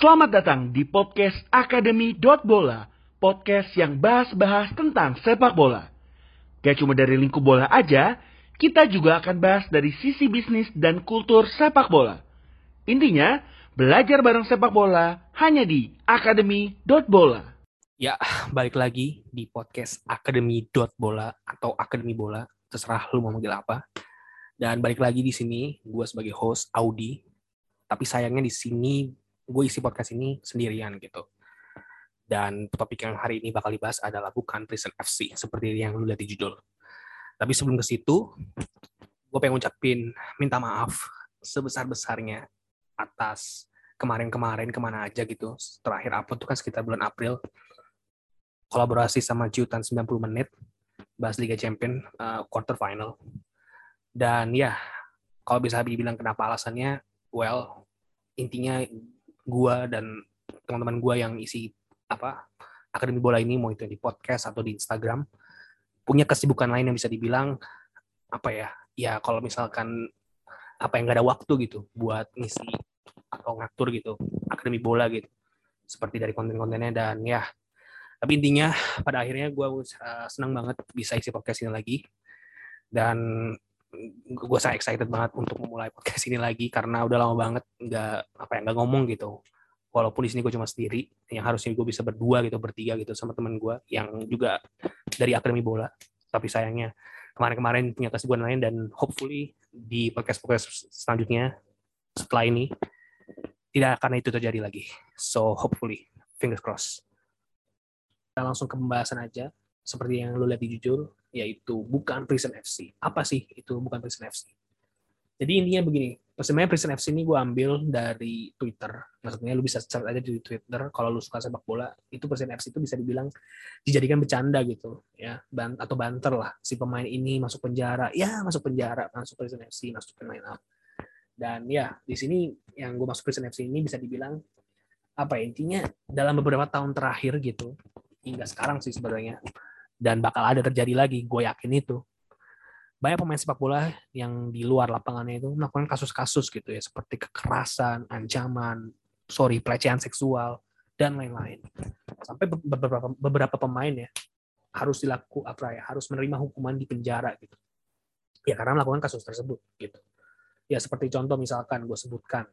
Selamat datang di podcast Akademi Bola, podcast yang bahas-bahas tentang sepak bola. Gak cuma dari lingkup bola aja, kita juga akan bahas dari sisi bisnis dan kultur sepak bola. Intinya, belajar bareng sepak bola hanya di Akademi Bola. Ya, balik lagi di podcast Akademi Bola atau Akademi Bola, terserah lu mau manggil apa. Dan balik lagi di sini, gue sebagai host Audi. Tapi sayangnya di sini gue isi podcast ini sendirian gitu. Dan topik yang hari ini bakal dibahas adalah bukan Prison FC, seperti yang lu lihat di judul. Tapi sebelum ke situ, gue pengen ngucapin minta maaf sebesar-besarnya atas kemarin-kemarin ke mana aja gitu. Terakhir upload tuh kan sekitar bulan April. Kolaborasi sama Jutan 90 menit, bahas Liga Champion uh, quarter final. Dan ya, kalau bisa dibilang kenapa alasannya, well, intinya gua dan teman-teman gua yang isi apa akademi bola ini mau itu di podcast atau di Instagram punya kesibukan lain yang bisa dibilang apa ya ya kalau misalkan apa yang gak ada waktu gitu buat ngisi atau ngatur gitu akademi bola gitu seperti dari konten-kontennya. Dan ya tapi intinya pada akhirnya gue uh, senang banget bisa isi podcast ini lagi. Dan gue sangat excited banget untuk memulai podcast ini lagi karena udah lama banget nggak apa ya nggak ngomong gitu. Walaupun di sini gue cuma sendiri yang harusnya gue bisa berdua gitu bertiga gitu sama teman gue yang juga dari akademi bola. Tapi sayangnya kemarin-kemarin punya kesibukan lain dan hopefully di podcast-podcast selanjutnya setelah ini tidak akan itu terjadi lagi. So hopefully fingers crossed. Kita langsung ke pembahasan aja. Seperti yang lu lihat di jujur yaitu bukan Prison FC. Apa sih itu bukan Prison FC? Jadi intinya begini, sebenarnya Prison FC ini gue ambil dari Twitter. Maksudnya lu bisa cari aja di Twitter kalau lu suka sepak bola, itu Prison FC itu bisa dibilang dijadikan bercanda gitu, ya, ban atau banter lah. Si pemain ini masuk penjara, ya masuk penjara, masuk Prison FC, masuk pemain up. Dan ya di sini yang gue masuk Prison FC ini bisa dibilang apa ya intinya dalam beberapa tahun terakhir gitu hingga sekarang sih sebenarnya dan bakal ada terjadi lagi gue yakin itu. Banyak pemain sepak bola yang di luar lapangannya itu melakukan kasus-kasus gitu ya seperti kekerasan ancaman sorry pelecehan seksual dan lain-lain. Sampai beberapa beberapa pemain ya harus dilaku apa ya harus menerima hukuman di penjara gitu. Ya karena melakukan kasus tersebut gitu. Ya seperti contoh misalkan gue sebutkan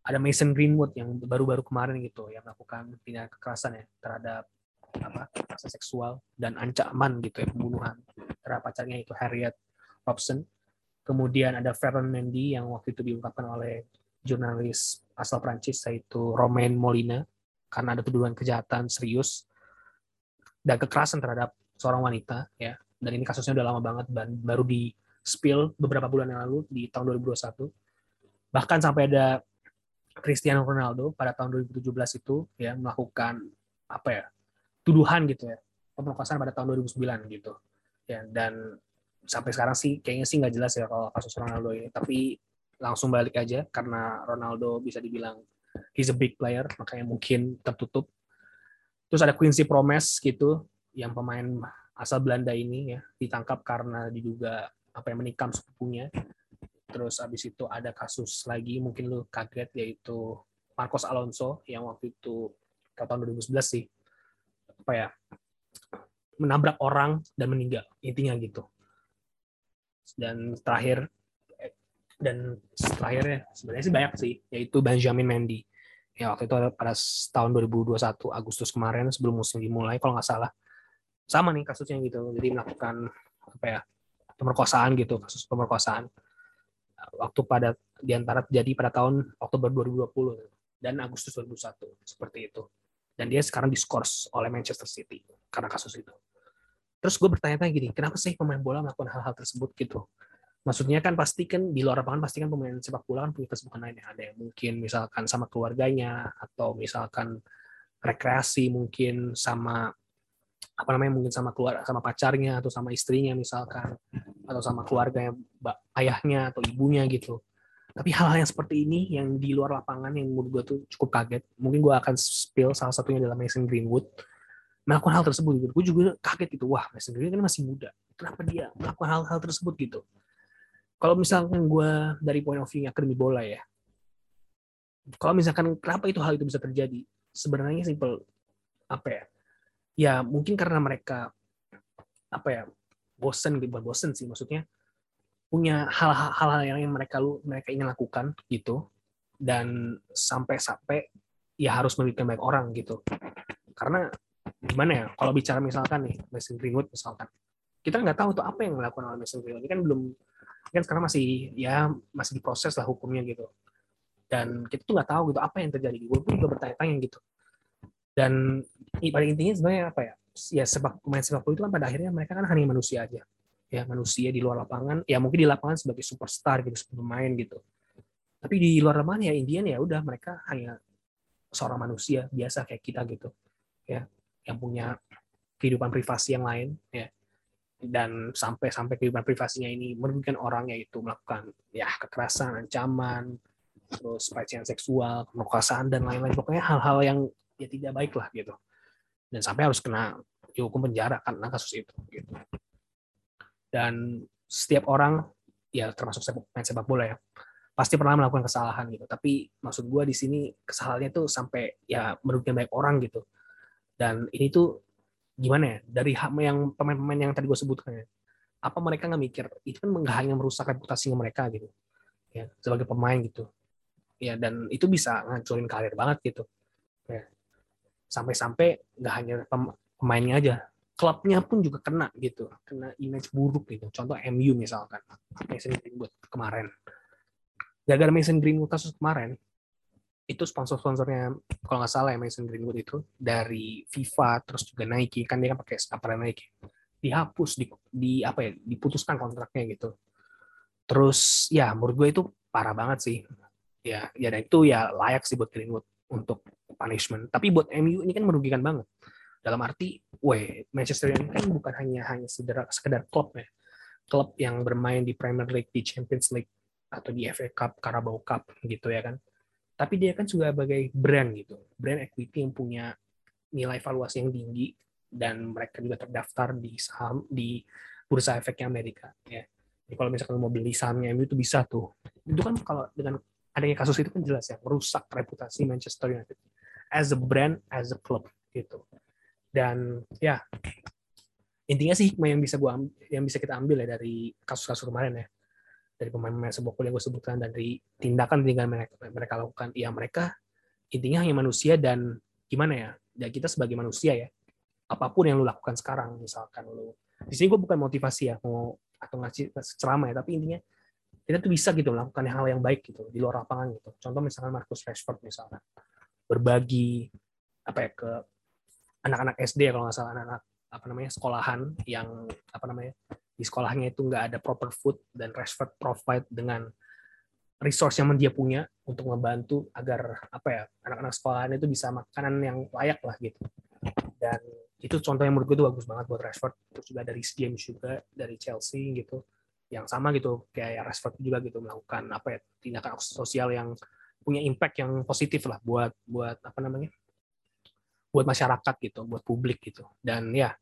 ada Mason Greenwood yang baru-baru kemarin gitu yang melakukan tindakan kekerasan ya terhadap apa kekerasan seksual dan ancaman gitu ya pembunuhan. Terhadap pacarnya itu Harriet Robson. Kemudian ada Ferran Mendy yang waktu itu diungkapkan oleh jurnalis asal Prancis yaitu Romain Molina. Karena ada tuduhan kejahatan serius dan kekerasan terhadap seorang wanita ya. Dan ini kasusnya udah lama banget dan baru di spill beberapa bulan yang lalu di tahun 2021 bahkan sampai ada Cristiano Ronaldo pada tahun 2017 itu ya melakukan apa ya tuduhan gitu ya. Pemerkosaan pada tahun 2009 gitu. Ya dan sampai sekarang sih kayaknya sih nggak jelas ya kalau kasus Ronaldo ini. Tapi langsung balik aja karena Ronaldo bisa dibilang he's a big player makanya mungkin tertutup. Terus ada Quincy Promes gitu yang pemain asal Belanda ini ya ditangkap karena diduga apa yang menikam sepupunya. Terus abis itu ada kasus lagi mungkin lu kaget yaitu Marcos Alonso yang waktu itu tahun 2011 sih apa ya menabrak orang dan meninggal intinya gitu. Dan terakhir dan terakhirnya sebenarnya sih banyak sih yaitu Benjamin Mendy. Ya waktu itu pada tahun 2021 Agustus kemarin sebelum musim dimulai kalau nggak salah. Sama nih kasusnya gitu jadi melakukan apa ya pemerkosaan gitu kasus pemerkosaan. Waktu pada di antara terjadi pada tahun Oktober 2020 dan Agustus 2021 seperti itu dan dia sekarang diskors oleh Manchester City karena kasus itu. Terus gue bertanya-tanya gini, kenapa sih pemain bola melakukan hal-hal tersebut gitu? Maksudnya kan pasti kan di luar lapangan pasti kan pemain sepak bola kan punya kesibukan lainnya. Ada yang mungkin misalkan sama keluarganya atau misalkan rekreasi mungkin sama apa namanya mungkin sama keluar sama pacarnya atau sama istrinya misalkan atau sama keluarganya ayahnya atau ibunya gitu tapi hal-hal yang seperti ini yang di luar lapangan yang menurut gue tuh cukup kaget. Mungkin gue akan spill salah satunya adalah Mason Greenwood. Melakukan hal tersebut gitu. Gue juga kaget gitu. Wah Mason Greenwood kan masih muda. Kenapa dia melakukan hal-hal tersebut gitu? Kalau misalkan gue dari point of view akademi bola ya kalau misalkan kenapa itu hal itu bisa terjadi? Sebenarnya simple. Apa ya? Ya mungkin karena mereka apa ya bosen gitu. Bukan bosen sih maksudnya punya hal-hal yang mereka lu mereka ingin lakukan gitu. Dan sampai-sampai ya harus merugikan banyak orang gitu. Karena gimana ya kalau bicara misalkan nih Mason Greenwood misalkan kita nggak tahu tuh apa yang dilakukan oleh Mason Greenwood. Ini kan belum kan sekarang masih ya masih diproses lah hukumnya gitu. Dan kita tuh nggak tahu gitu apa yang terjadi. Gue pun juga bertanya-tanya gitu. Dan pada intinya sebenarnya apa ya ya sepak pemain sepak bola itu kan pada akhirnya mereka kan hanya manusia aja ya manusia di luar lapangan ya mungkin di lapangan sebagai superstar gitu sebagai pemain gitu. Tapi di luar lapangan ya Indian ya udah mereka hanya seorang manusia biasa kayak kita gitu ya yang punya kehidupan privasi yang lain ya. Dan sampai sampai kehidupan privasinya ini merugikan orang yaitu melakukan ya kekerasan, ancaman, terus pelecehan seksual, pemerkosaan dan lain-lain. Pokoknya hal-hal yang ya tidak baik lah gitu. Dan sampai harus kena hukum penjara karena kasus itu gitu dan setiap orang ya termasuk sepak, main sepak bola ya pasti pernah melakukan kesalahan gitu. Tapi maksud gue di sini kesalahannya tuh sampai ya merugikan banyak orang gitu. Dan ini tuh gimana ya dari yang pemain-pemain yang tadi gue sebutkan ya apa mereka nggak mikir itu kan nggak hanya merusak reputasinya mereka gitu ya sebagai pemain gitu. Ya dan itu bisa ngancurin karir banget gitu. Ya sampai-sampai nggak hanya pemainnya aja klubnya pun juga kena gitu kena image buruk gitu. Contoh MU misalkan Mason Greenwood kemarin. Gara-gara Mason Greenwood kasus kemarin itu sponsor-sponsornya kalau nggak salah ya Mason Greenwood itu dari FIFA terus juga Nike kan dia kan pakai apa Nike. Dihapus di, di apa ya diputuskan kontraknya gitu. Terus ya menurut gue itu parah banget sih. Ya ya dan itu ya layak sih buat Greenwood untuk punishment. Tapi buat MU ini kan merugikan banget dalam arti, weh Manchester United kan bukan hanya hanya sekedar, sekedar klub ya, klub yang bermain di Premier League, di Champions League atau di FA Cup, Carabao Cup gitu ya kan. Tapi dia kan juga sebagai brand gitu. Brand equity yang punya nilai valuasi yang tinggi dan mereka juga terdaftar di saham di bursa efeknya Amerika ya. Jadi kalau misalkan mau beli sahamnya MU itu bisa tuh. Itu kan kalau dengan adanya kasus itu kan jelas ya merusak reputasi Manchester United as a brand as a club gitu dan ya intinya sih hikmah yang bisa gua yang bisa kita ambil ya dari kasus-kasus kemarin ya. Dari pemain-pemain sepak bola yang gue sebutkan dari tindakan-tindakan mereka, mereka lakukan. Ya mereka intinya hanya manusia dan gimana ya ya kita sebagai manusia ya apa pun yang lu lakukan sekarang misalkan lu di sini gue bukan motivasi ya mau atau ngasih ceramah ya tapi intinya kita tuh bisa gitu melakukan hal yang baik gitu di luar lapangan gitu. Contoh misalkan Marcus Rashford misalkan berbagi apa ya ke anak-anak SD kalau nggak salah anak-anak apa namanya sekolahan yang apa namanya di sekolahnya itu nggak ada proper food dan Rashford provide dengan resource yang dia punya untuk membantu agar apa ya anak-anak sekolahan itu bisa makanan yang layak lah gitu. Dan itu contoh yang menurut gue itu bagus banget buat Rashford terus juga dari James juga dari Chelsea gitu yang sama gitu kayak Rashford juga gitu melakukan apa ya tindakan sosial yang punya impact yang positif lah buat buat apa namanya buat masyarakat gitu buat publik gitu. Dan ya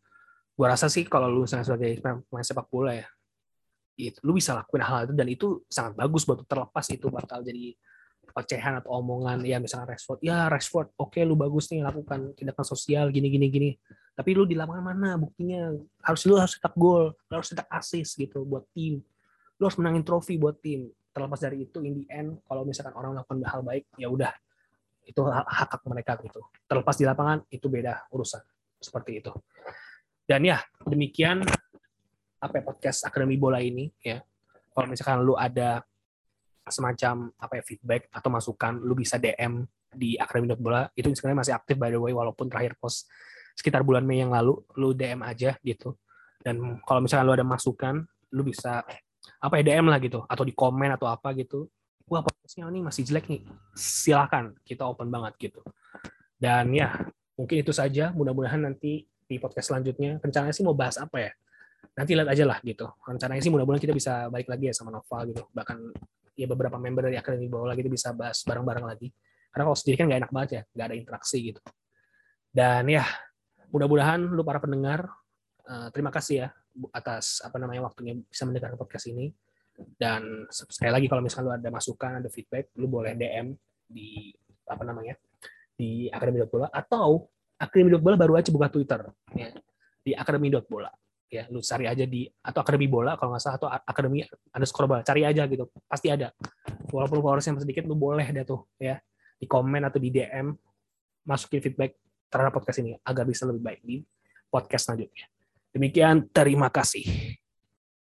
gue rasa sih kalau lu misalnya sebagai pemain sepak bola ya itu lu bisa lakuin hal itu dan itu sangat bagus buat terlepas itu bakal jadi ocehan atau omongan. Ya misalnya Rashford ya Rashford oke okay, lu bagus nih lakukan tindakan sosial gini gini gini. Tapi lu di lapangan mana? Buktinya harus lu harus cetak gol harus cetak assist gitu buat tim. Lu harus menangin trofi buat tim. Terlepas dari itu in the end kalau misalkan orang melakukan hal baik ya udah itu hak hak mereka gitu terlepas di lapangan itu beda urusan seperti itu dan ya, demikian apa ya, podcast Akademi Bola ini ya. Kalau misalkan lu ada semacam apa ya feedback atau masukan, lu bisa DM di Akademi Bola. Itu sebenarnya masih aktif by the way walaupun terakhir post sekitar bulan Mei yang lalu, lu DM aja gitu. Dan kalau misalkan lu ada masukan, lu bisa apa ya DM lah gitu atau di komen atau apa gitu. Podcastnya ini masih jelek nih. Silakan, kita open banget gitu. Dan ya, mungkin itu saja. Mudah-mudahan nanti di podcast selanjutnya. Rencananya sih mau bahas apa ya? Nanti lihat aja lah gitu. Rencananya sih mudah-mudahan kita bisa balik lagi ya sama Nova gitu. Bahkan ya beberapa member dari Akademi Bola gitu bisa bahas bareng-bareng lagi. Karena kalau sendiri kan nggak enak banget ya, nggak ada interaksi gitu. Dan ya, mudah-mudahan lu para pendengar, uh, terima kasih ya atas apa namanya waktunya bisa mendengarkan podcast ini. Dan sekali lagi kalau misalnya lu ada masukan, ada feedback, lu boleh DM di apa namanya di akademi bola atau akademi bola baru aja buka Twitter ya. Di akademi bola ya. Lu cari aja di atau akademi bola kalau nggak salah atau akademi underscore bola cari aja gitu. Pasti ada. Walaupun followersnya sedikit lu boleh deh tuh ya. Di komen atau di DM masukin feedback terhadap podcast ini agar bisa lebih baik di podcast selanjutnya. Demikian terima kasih